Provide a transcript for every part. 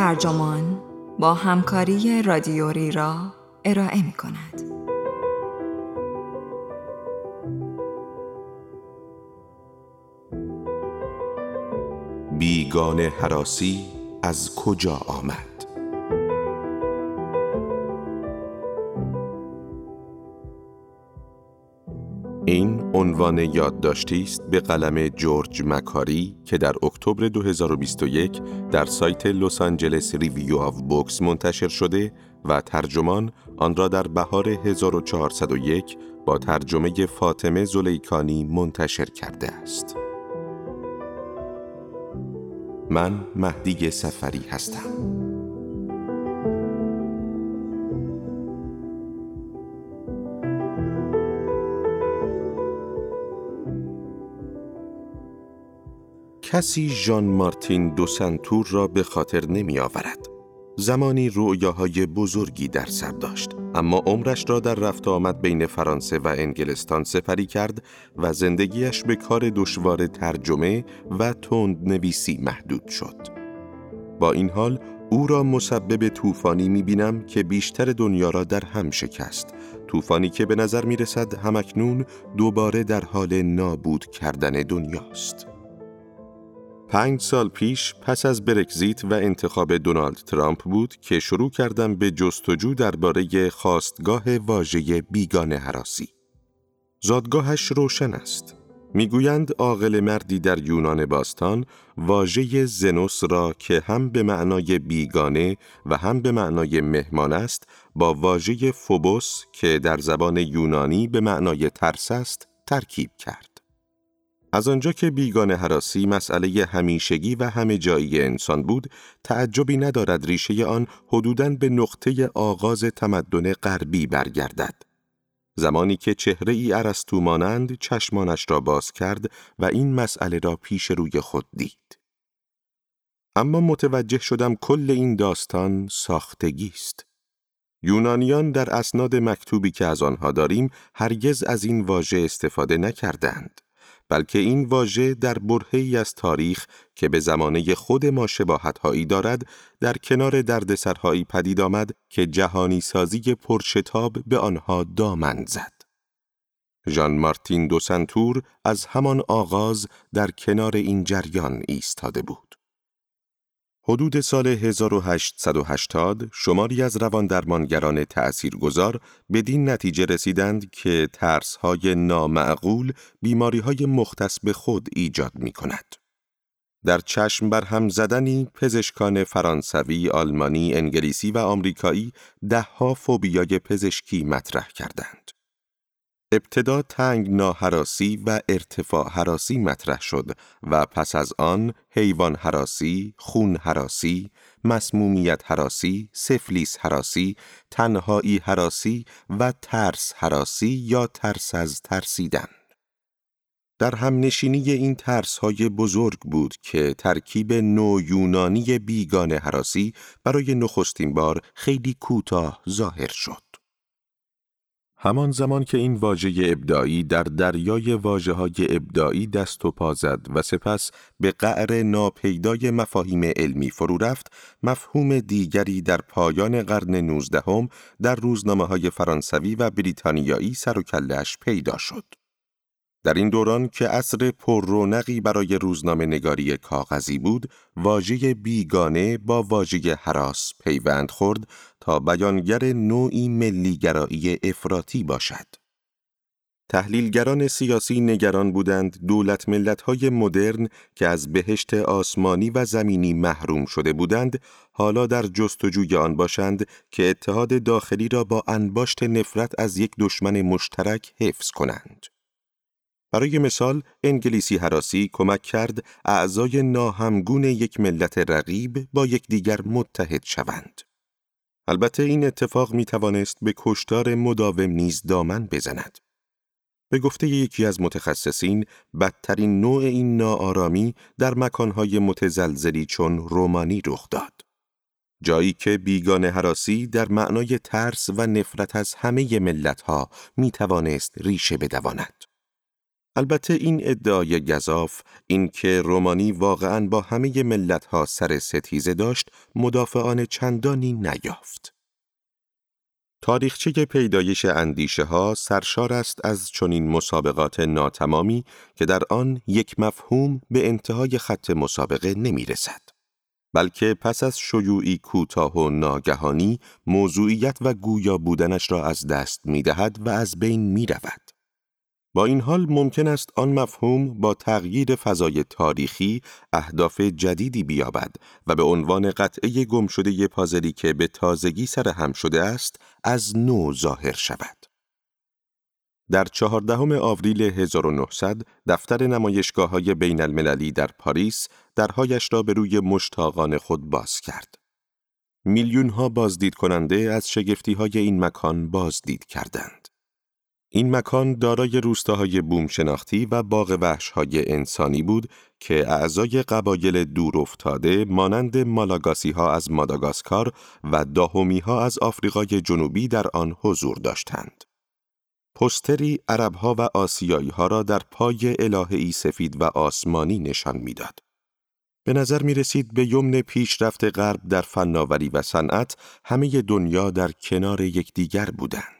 ترجمان با همکاری رادیوری را ارائه می کند. بیگان حراسی از کجا آمد؟ این عنوان یادداشتی است به قلم جورج مکاری که در اکتبر 2021 در سایت لس آنجلس ریویو آف بوکس منتشر شده و ترجمان آن را در بهار 1401 با ترجمه فاطمه زلیکانی منتشر کرده است. من مهدی سفری هستم. کسی ژان مارتین دو سنتور را به خاطر نمی آورد. زمانی رویاهای بزرگی در سر داشت اما عمرش را در رفت آمد بین فرانسه و انگلستان سپری کرد و زندگیش به کار دشوار ترجمه و تند نویسی محدود شد. با این حال او را مسبب طوفانی می بینم که بیشتر دنیا را در هم شکست. طوفانی که به نظر می رسد همکنون دوباره در حال نابود کردن دنیاست. پنج سال پیش پس از برکزیت و انتخاب دونالد ترامپ بود که شروع کردم به جستجو درباره خواستگاه واژه بیگانه حراسی. زادگاهش روشن است. می‌گویند عاقل مردی در یونان باستان واژه زنوس را که هم به معنای بیگانه و هم به معنای مهمان است با واژه فوبوس که در زبان یونانی به معنای ترس است ترکیب کرد. از آنجا که بیگانه حراسی مسئله همیشگی و همه جایی انسان بود، تعجبی ندارد ریشه آن حدوداً به نقطه آغاز تمدن غربی برگردد. زمانی که چهره ای عرستو مانند چشمانش را باز کرد و این مسئله را پیش روی خود دید. اما متوجه شدم کل این داستان ساختگی است. یونانیان در اسناد مکتوبی که از آنها داریم هرگز از این واژه استفاده نکردند. بلکه این واژه در برهی از تاریخ که به زمانه خود ما شباهتهایی دارد در کنار دردسرهایی پدید آمد که جهانی سازی پرشتاب به آنها دامن زد. ژان مارتین دو سنتور از همان آغاز در کنار این جریان ایستاده بود. حدود سال 1880 شماری از رواندرمانگران تأثیرگذار بدین نتیجه رسیدند که ترسهای نامعقول بیماریهای مختص به خود ایجاد می کند. در چشم بر هم زدنی پزشکان فرانسوی، آلمانی، انگلیسی و آمریکایی دهها فوبیای پزشکی مطرح کردند. ابتدا تنگ ناهراسی و ارتفاع حراسی مطرح شد و پس از آن حیوان حراسی، خون حراسی، مسمومیت حراسی، سفلیس حراسی، تنهایی حراسی و ترس حراسی یا ترس از ترسیدن. در هم نشینی این ترس های بزرگ بود که ترکیب نو یونانی بیگانه حراسی برای نخستین بار خیلی کوتاه ظاهر شد. همان زمان که این واژه ابداعی در دریای واجه های ابداعی دست و پا زد و سپس به قعر ناپیدای مفاهیم علمی فرو رفت، مفهوم دیگری در پایان قرن نوزدهم در روزنامه های فرانسوی و بریتانیایی سر و کلش پیدا شد. در این دوران که عصر پررونقی برای روزنامه نگاری کاغذی بود، واژه بیگانه با واژه حراس پیوند خورد تا بیانگر نوعی ملیگرایی افراطی باشد. تحلیلگران سیاسی نگران بودند دولت ملت‌های مدرن که از بهشت آسمانی و زمینی محروم شده بودند حالا در جستجوی آن باشند که اتحاد داخلی را با انباشت نفرت از یک دشمن مشترک حفظ کنند. برای مثال انگلیسی حراسی کمک کرد اعضای ناهمگون یک ملت رقیب با یکدیگر متحد شوند. البته این اتفاق می توانست به کشتار مداوم نیز دامن بزند. به گفته یکی از متخصصین، بدترین نوع این ناآرامی در مکانهای متزلزلی چون رومانی رخ داد. جایی که بیگان حراسی در معنای ترس و نفرت از همه ملتها می توانست ریشه بدواند. البته این ادعای گذاف این که رومانی واقعا با همه ملت ها سر ستیزه داشت مدافعان چندانی نیافت. تاریخچه پیدایش اندیشه ها سرشار است از چنین مسابقات ناتمامی که در آن یک مفهوم به انتهای خط مسابقه نمی رسد. بلکه پس از شیوعی کوتاه و ناگهانی موضوعیت و گویا بودنش را از دست می دهد و از بین می رود. با این حال ممکن است آن مفهوم با تغییر فضای تاریخی اهداف جدیدی بیابد و به عنوان قطعه گمشده پازلی که به تازگی سر هم شده است از نو ظاهر شود. در چهاردهم آوریل 1900 دفتر نمایشگاه های بین المللی در پاریس درهایش را به روی مشتاقان خود باز کرد. میلیون ها بازدید کننده از شگفتی های این مکان بازدید کردند. این مکان دارای روستاهای بوم شناختی و باغ وحشهای انسانی بود که اعضای قبایل دور افتاده مانند مالاگاسی ها از ماداگاسکار و داهومی ها از آفریقای جنوبی در آن حضور داشتند. پستری عربها و آسیایی ها را در پای الههی سفید و آسمانی نشان می‌داد. به نظر می رسید به یمن پیشرفت غرب در فناوری و صنعت همه دنیا در کنار یکدیگر بودند.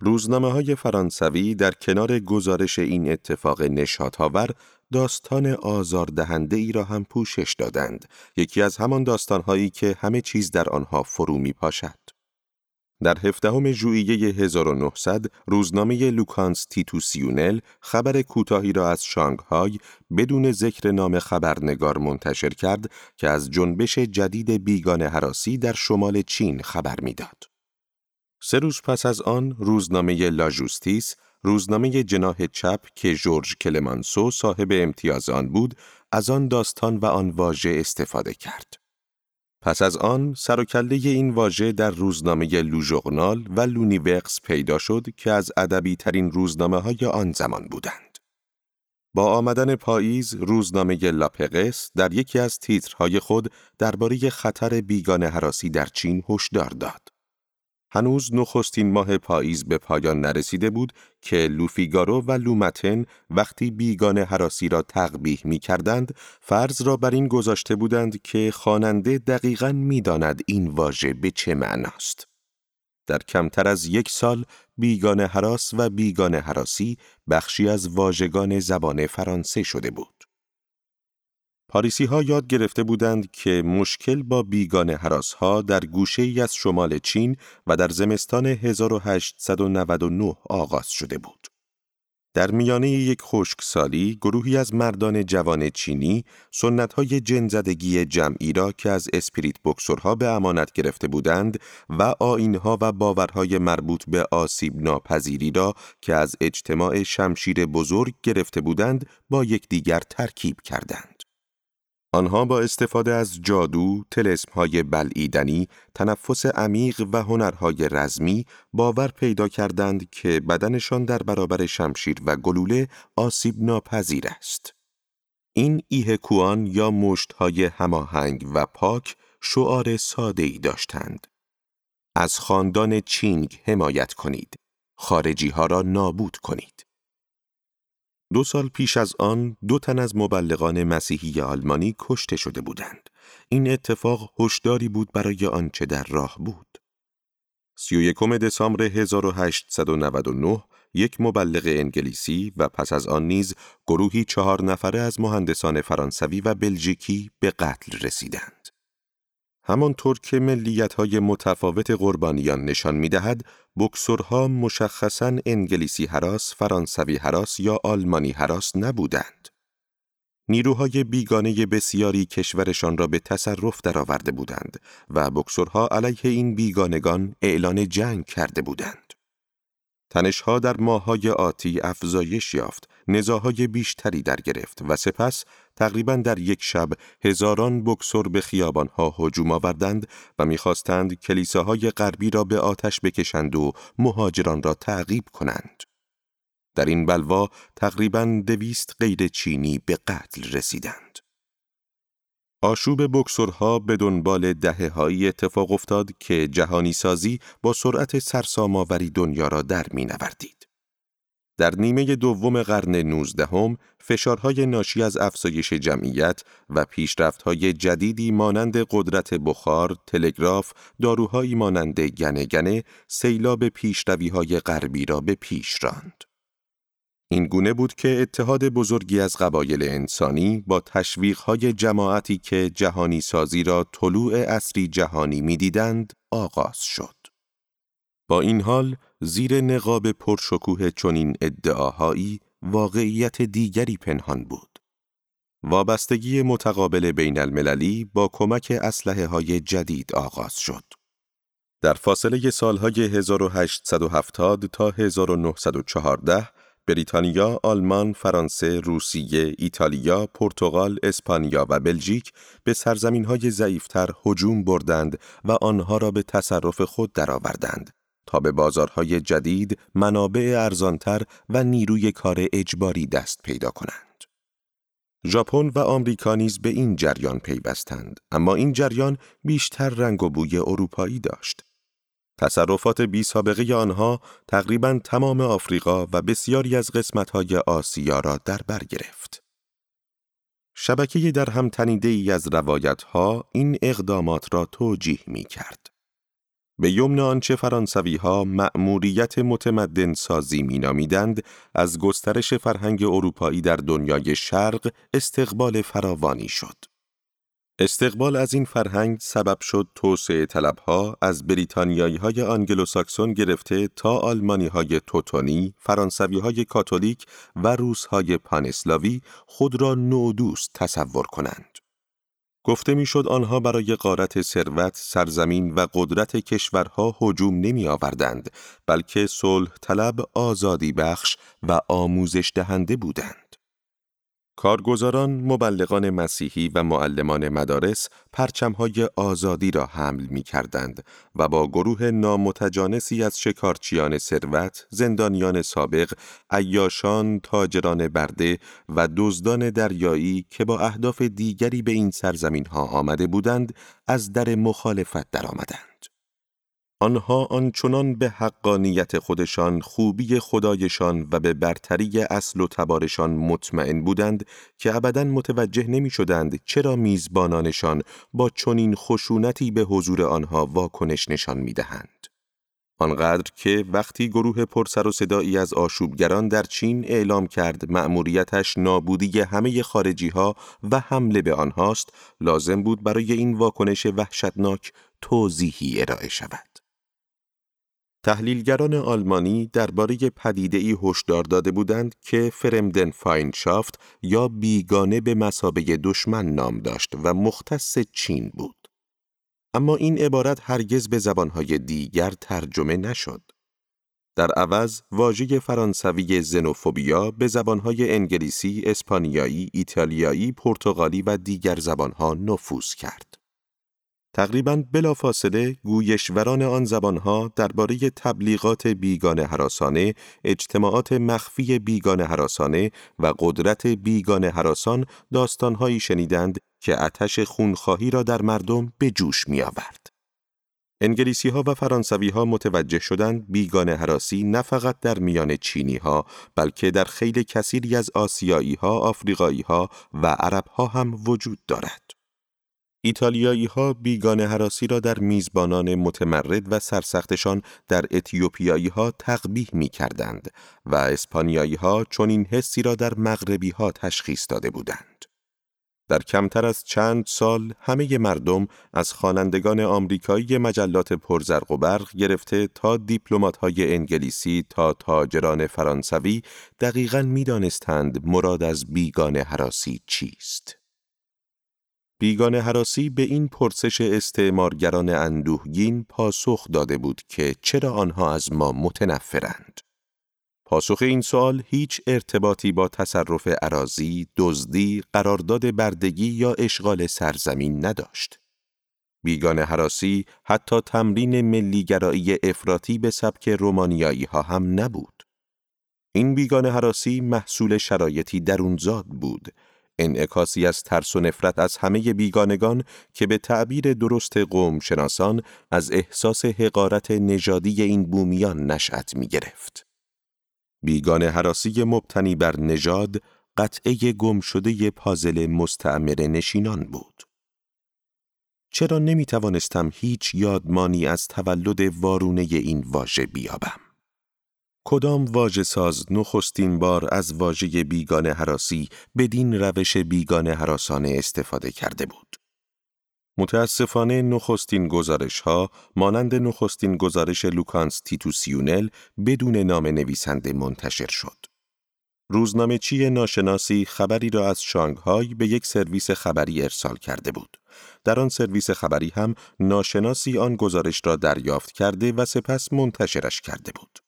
روزنامه های فرانسوی در کنار گزارش این اتفاق نشادآور داستان آزاردهنده ای را هم پوشش دادند یکی از همان داستان هایی که همه چیز در آنها فرو می پاشد. در هفدهم ژوئیه 1900 روزنامه لوکانستیتوسیونل خبر کوتاهی را از شانگهای بدون ذکر نام خبرنگار منتشر کرد که از جنبش جدید بیگانه‌هراسی در شمال چین خبر می‌داد. سه روز پس از آن روزنامه لاجوستیس روزنامه جناح چپ که جورج کلمانسو صاحب امتیاز آن بود از آن داستان و آن واژه استفاده کرد. پس از آن سر و کله این واژه در روزنامه لوژورنال و لونیوکس پیدا شد که از ادبی ترین روزنامه های آن زمان بودند. با آمدن پاییز روزنامه لاپرس در یکی از تیترهای خود درباره خطر بیگانه‌هراسی در چین هشدار داد. هنوز نخستین ماه پاییز به پایان نرسیده بود که لوفیگارو و لومتن وقتی بیگانه حراسی را تقبیح می کردند فرض را بر این گذاشته بودند که خواننده دقیقا می داند این واژه به چه معناست. در کمتر از یک سال بیگانه حراس و بیگانه حراسی بخشی از واژگان زبان فرانسه شده بود. پاریسی ها یاد گرفته بودند که مشکل با بیگان حراس ها در گوشه ای از شمال چین و در زمستان 1899 آغاز شده بود. در میانه یک خشکسالی گروهی از مردان جوان چینی سنت های جنزدگی جمعی را که از اسپریت بکسورها به امانت گرفته بودند و آینها و باورهای مربوط به آسیب ناپذیری را که از اجتماع شمشیر بزرگ گرفته بودند با یکدیگر ترکیب کردند. آنها با استفاده از جادو، تلسمهای بلعیدنی، تنفس عمیق و هنرهای رزمی باور پیدا کردند که بدنشان در برابر شمشیر و گلوله آسیب ناپذیر است. این ایهکوان یا مشتهای هماهنگ و پاک شعار ساده ای داشتند. از خاندان چینگ حمایت کنید. خارجی ها را نابود کنید. دو سال پیش از آن دو تن از مبلغان مسیحی آلمانی کشته شده بودند. این اتفاق هشداری بود برای آنچه در راه بود. 31 دسامبر 1899 یک مبلغ انگلیسی و پس از آن نیز گروهی چهار نفره از مهندسان فرانسوی و بلژیکی به قتل رسیدند. همانطور که ملیت های متفاوت قربانیان نشان می دهد، بکسورها مشخصاً انگلیسی حراس، فرانسوی حراس یا آلمانی حراس نبودند. نیروهای بیگانه بسیاری کشورشان را به تصرف درآورده بودند و بکسورها علیه این بیگانگان اعلان جنگ کرده بودند. تنشها در ماهای آتی افزایش یافت نزاهای بیشتری در گرفت و سپس تقریبا در یک شب هزاران بکسور به خیابانها هجوم آوردند و می‌خواستند کلیساهای غربی را به آتش بکشند و مهاجران را تعقیب کنند. در این بلوا تقریبا دویست غیر چینی به قتل رسیدند. آشوب بکسورها به دنبال دهه هایی اتفاق افتاد که جهانی سازی با سرعت سرساماوری دنیا را در می نوردید. در نیمه دوم قرن نوزدهم فشارهای ناشی از افزایش جمعیت و پیشرفتهای جدیدی مانند قدرت بخار، تلگراف، داروهایی مانند گنه گنه، سیلاب پیشرویهای غربی را به پیش راند. این گونه بود که اتحاد بزرگی از قبایل انسانی با تشویقهای جماعتی که جهانی سازی را طلوع اصری جهانی می‌دیدند آغاز شد. با این حال زیر نقاب پرشکوه چنین ادعاهایی واقعیت دیگری پنهان بود. وابستگی متقابل بین المللی با کمک اسلحه های جدید آغاز شد. در فاصله سالهای 1870 تا 1914 بریتانیا، آلمان، فرانسه، روسیه، ایتالیا، پرتغال، اسپانیا و بلژیک به سرزمین‌های ضعیفتر هجوم بردند و آنها را به تصرف خود درآوردند تا به بازارهای جدید، منابع ارزانتر و نیروی کار اجباری دست پیدا کنند. ژاپن و آمریکا نیز به این جریان پیوستند، اما این جریان بیشتر رنگ و بوی اروپایی داشت. تصرفات بی سابقه آنها تقریبا تمام آفریقا و بسیاری از قسمتهای آسیا را در بر گرفت. شبکه در هم تنیده ای از روایت ها این اقدامات را توجیه می کرد. به یمن آنچه فرانسوی ها مأموریت متمدن سازی می نامیدند، از گسترش فرهنگ اروپایی در دنیای شرق استقبال فراوانی شد. استقبال از این فرهنگ سبب شد توسعه طلبها از بریتانیایی های آنگلوساکسون گرفته تا آلمانی های توتونی، فرانسوی های کاتولیک و روس های پانسلاوی خود را نودوست تصور کنند. گفته می‌شد آنها برای قارت ثروت، سرزمین و قدرت کشورها هجوم نمی آوردند بلکه صلح طلب آزادی بخش و آموزش دهنده بودند. کارگزاران، مبلغان مسیحی و معلمان مدارس پرچمهای آزادی را حمل می کردند و با گروه نامتجانسی از شکارچیان ثروت، زندانیان سابق، عیاشان، تاجران برده و دزدان دریایی که با اهداف دیگری به این سرزمین ها آمده بودند، از در مخالفت درآمدند. آنها آنچنان به حقانیت خودشان، خوبی خدایشان و به برتری اصل و تبارشان مطمئن بودند که ابدا متوجه نمی شدند چرا میزبانانشان با چنین خشونتی به حضور آنها واکنش نشان می دهند. آنقدر که وقتی گروه پرسر و صدایی از آشوبگران در چین اعلام کرد مأموریتش نابودی همه خارجی ها و حمله به آنهاست، لازم بود برای این واکنش وحشتناک توضیحی ارائه شود. تحلیلگران آلمانی درباره پدیده‌ای هشدار داده بودند که فرمدن فاینشافت یا بیگانه به مسابه دشمن نام داشت و مختص چین بود. اما این عبارت هرگز به زبانهای دیگر ترجمه نشد. در عوض واژه فرانسوی زنوفوبیا به زبانهای انگلیسی، اسپانیایی، ایتالیایی، پرتغالی و دیگر زبانها نفوذ کرد. تقریبا بلافاصله گویشوران آن زبانها درباره تبلیغات بیگانه حراسانه، اجتماعات مخفی بیگانه حراسانه و قدرت بیگانه حراسان داستانهایی شنیدند که آتش خونخواهی را در مردم به جوش می آورد. انگلیسی ها و فرانسوی ها متوجه شدند بیگانه حراسی نه فقط در میان چینی ها بلکه در خیلی کثیری از آسیایی ها، آفریقایی ها و عرب ها هم وجود دارد. ایتالیایی ها بیگانه حراسی را در میزبانان متمرد و سرسختشان در اتیوپیایی ها تقبیح می کردند و اسپانیایی ها چون این حسی را در مغربی ها تشخیص داده بودند. در کمتر از چند سال همه مردم از خوانندگان آمریکایی مجلات پرزرق و برق گرفته تا دیپلمات های انگلیسی تا تاجران فرانسوی دقیقا می دانستند مراد از بیگانه حراسی چیست. بیگانه حراسی به این پرسش استعمارگران اندوهگین پاسخ داده بود که چرا آنها از ما متنفرند. پاسخ این سوال هیچ ارتباطی با تصرف عراضی، دزدی، قرارداد بردگی یا اشغال سرزمین نداشت. بیگانه حراسی حتی تمرین ملیگرایی افراطی به سبک رومانیایی ها هم نبود. این بیگانه حراسی محصول شرایطی درونزاد بود انعکاسی از ترس و نفرت از همه بیگانگان که به تعبیر درست قوم شناسان از احساس حقارت نژادی این بومیان نشأت می گرفت. بیگان حراسی مبتنی بر نژاد قطعه گم شده پازل مستعمر نشینان بود. چرا نمی توانستم هیچ یادمانی از تولد وارونه این واژه بیابم؟ کدام واژه ساز نخستین بار از واژه بیگان حراسی بدین روش بیگان حراسانه استفاده کرده بود؟ متاسفانه نخستین گزارش ها مانند نخستین گزارش لوکانستیتوسیونل بدون نام نویسنده منتشر شد. روزنامه‌چی ناشناسی خبری را از شانگهای به یک سرویس خبری ارسال کرده بود. در آن سرویس خبری هم ناشناسی آن گزارش را دریافت کرده و سپس منتشرش کرده بود.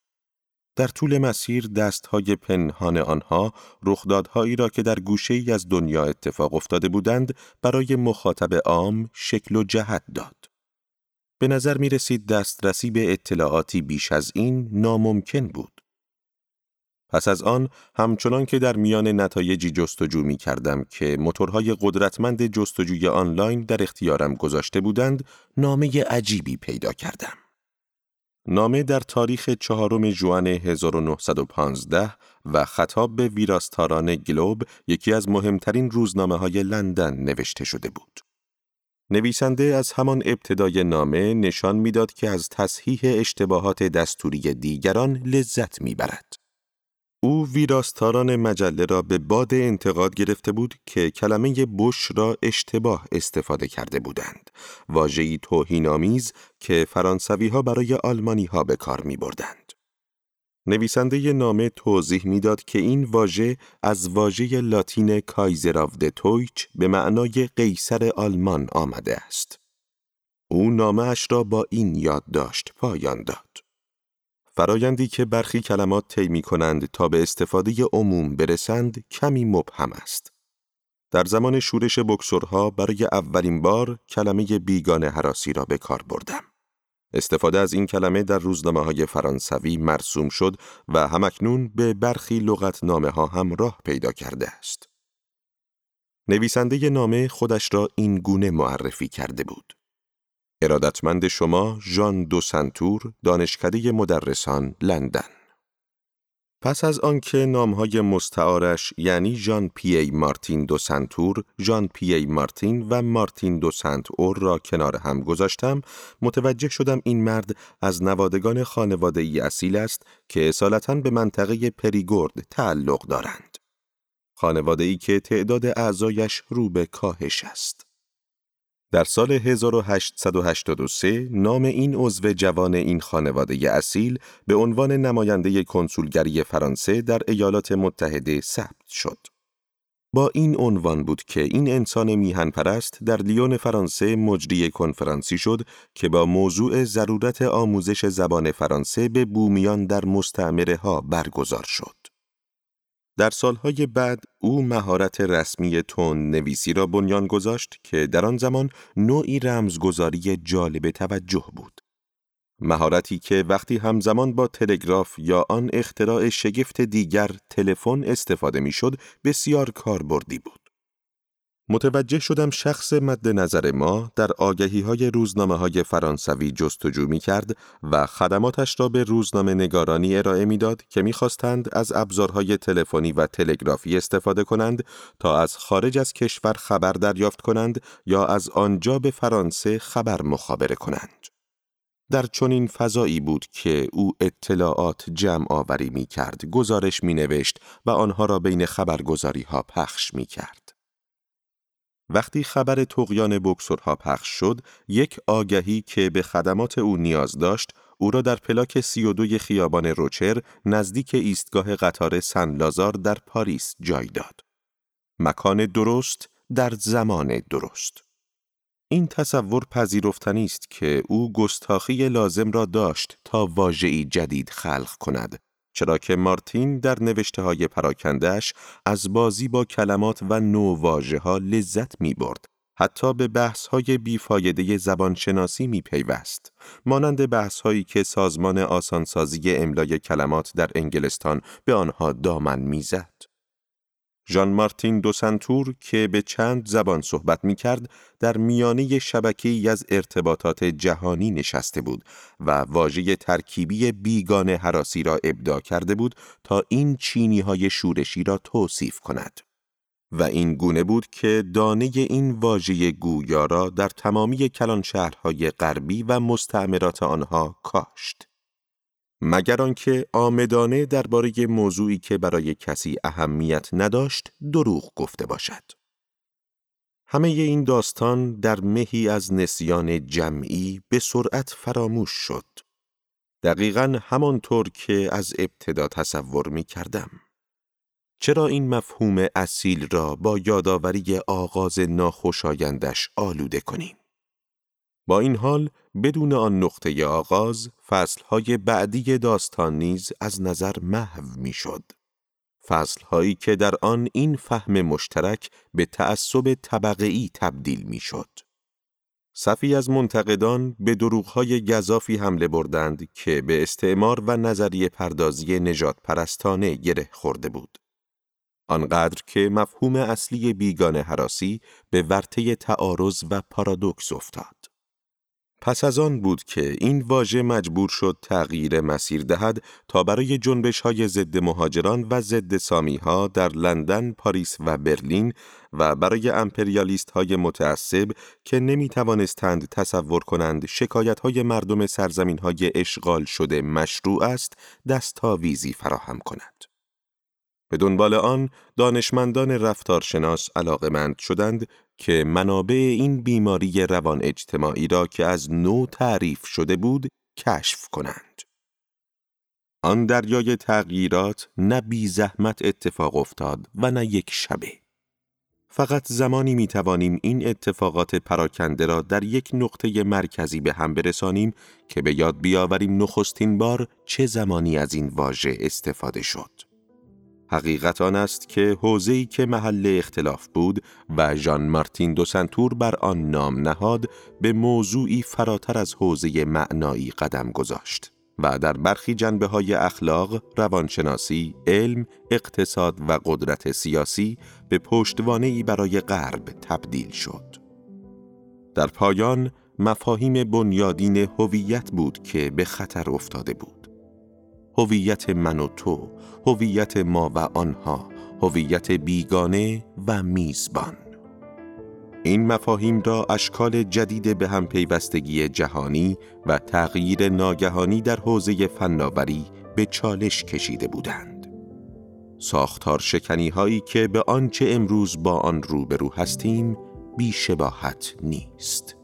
در طول مسیر دستهای پنهان آنها رخدادهایی را که در گوشه ای از دنیا اتفاق افتاده بودند برای مخاطب عام شکل و جهت داد. به نظر می رسید دسترسی به اطلاعاتی بیش از این ناممکن بود. پس از آن همچنان که در میان نتایجی جستجو می کردم که موتورهای قدرتمند جستجوی آنلاین در اختیارم گذاشته بودند نامه عجیبی پیدا کردم. نامه در تاریخ چهارم جوان 1915 و خطاب به ویراستاران گلوب یکی از مهمترین روزنامه های لندن نوشته شده بود. نویسنده از همان ابتدای نامه نشان می‌داد که از تصحیح اشتباهات دستوری دیگران لذت می‌برد. او ویراستاران مجله را به باد انتقاد گرفته بود که کلمه بش را اشتباه استفاده کرده بودند. واژه‌ای توهین‌آمیز که فرانسوی ها برای آلمانی ها به کار می بردند. نویسنده نامه توضیح می‌داد که این واژه از واژه لاتین کایزراو تویچ به معنای قیصر آلمان آمده است. او نامه اش را با این یادداشت پایان داد. فرایندی که برخی کلمات طی می کنند تا به استفاده عموم برسند کمی مبهم است. در زمان شورش بکسورها برای اولین بار کلمه بیگان حراسی را به کار بردم. استفاده از این کلمه در روزنامه های فرانسوی مرسوم شد و همکنون به برخی نامه ها هم راه پیدا کرده است. نویسنده نامه خودش را این گونه معرفی کرده بود. ارادتمند شما ژان دو سنت اور دانشکده مدرسان لندن پس از آنکه نامهای مستعارش یعنی ژان پی ای مارتین دو سنت اور، ژان پی ای مارتین و مارتین دو سنت اور را کنار هم گذاشتم، متوجه شدم این مرد از نوادگان خانواده ای اصیل است که اصالتا به منطقه پریگورد تعلق دارند. خانواده ای که تعداد اعضایش رو به کاهش است. در سال 1883 نام این عضو جوان این خانواده اصیل به عنوان نماینده کنسولگری فرانسه در ایالات متحده ثبت شد. با این عنوان بود که این انسان میهن پرست در لیون فرانسه مجری کنفرانسی شد که با موضوع ضرورت آموزش زبان فرانسه به بومیان در مستعمره ها برگزار شد. در سالهای بعد او مهارت رسمی تون نویسی را بنیان گذاشت که در آن زمان نوعی رمزگذاری جالب توجه بود. مهارتی که وقتی همزمان با تلگراف یا آن اختراع شگفت دیگر تلفن استفاده می‌شد بسیار کاربردی بود. متوجه شدم شخص مد نظر ما در آگهی های روزنامه های فرانسوی جستجو می کرد و خدماتش را به روزنامه نگارانی ارائه می‌داد که می‌خواستند از ابزارهای تلفنی و تلگرافی استفاده کنند تا از خارج از کشور خبر دریافت کنند یا از آنجا به فرانسه خبر مخابره کنند. در چنین فضایی بود که او اطلاعات جمع آوری می کرد، گزارش می نوشت و آنها را بین خبرگزاری ها پخش می کرد. وقتی خبر تقیان بکسورها پخش شد، یک آگهی که به خدمات او نیاز داشت، او را در پلاک سی و دوی خیابان روچر نزدیک ایستگاه قطار سن لازار در پاریس جای داد. مکان درست در زمان درست. این تصور پذیرفتنی است که او گستاخی لازم را داشت تا واژه‌ای جدید خلق کند چرا که مارتین در نوشته های پراکندش از بازی با کلمات و نوواژه ها لذت می برد. حتی به بحث های بیفایده زبانشناسی می پیوست. مانند بحث هایی که سازمان آسانسازی املای کلمات در انگلستان به آنها دامن می‌زد. ژان مارتین دو سنتور که به چند زبان صحبت می کرد در میانه شبکه از ارتباطات جهانی نشسته بود و واژه ترکیبی بیگانه حراسی را ابدا کرده بود تا این چینی های شورشی را توصیف کند. و این گونه بود که دانه این واژه گویا را در تمامی کلان شهرهای غربی و مستعمرات آنها کاشت. مگر آنکه آمدانه درباره موضوعی که برای کسی اهمیت نداشت دروغ گفته باشد. همه این داستان در مهی از نسیان جمعی به سرعت فراموش شد. دقیقا همانطور که از ابتدا تصور می کردم. چرا این مفهوم اصیل را با یادآوری آغاز ناخوشایندش آلوده کنیم؟ با این حال بدون آن نقطه آغاز فصلهای بعدی داستان نیز از نظر محو می‌شد. فصلهایی که در آن این فهم مشترک به تعصب طبقه‌ای تبدیل می‌شد. صفی از منتقدان به دروغهای گذافی حمله بردند که به استعمار و نظریه پردازی نجات پرستانه گره خورده بود. آنقدر که مفهوم اصلی بیگانه حراسی به ورطه تعارض و پارادوکس افتاد. پس از آن بود که این واژه مجبور شد تغییر مسیر دهد تا برای جنبش های ضد مهاجران و ضد سامی ها در لندن، پاریس و برلین و برای امپریالیست های متعصب که نمی توانستند تصور کنند شکایت های مردم سرزمین های اشغال شده مشروع است دستاویزی فراهم کند. به دنبال آن دانشمندان رفتارشناس علاقمند شدند که منابع این بیماری روان اجتماعی را که از نو تعریف شده بود کشف کنند. آن دریای تغییرات نه بی زحمت اتفاق افتاد و نه یک شبه. فقط زمانی می توانیم این اتفاقات پراکنده را در یک نقطه مرکزی به هم برسانیم که به یاد بیاوریم نخستین بار چه زمانی از این واژه استفاده شد. حقیقت آن است که حوزه‌ای که محل اختلاف بود و ژان مارتین دو سنتور بر آن نام نهاد به موضوعی فراتر از حوزه معنایی قدم گذاشت و در برخی جنبه های اخلاق، روانشناسی، علم، اقتصاد و قدرت سیاسی به پشتوانه‌ای برای غرب تبدیل شد. در پایان مفاهیم بنیادین هویت بود که به خطر افتاده بود. هویت من و تو، هویت ما و آنها، هویت بیگانه و میزبان. این مفاهیم را اشکال جدید به هم پیوستگی جهانی و تغییر ناگهانی در حوزه فناوری به چالش کشیده بودند. ساختار شکنی هایی که به آنچه امروز با آن روبرو هستیم بیشباهت نیست.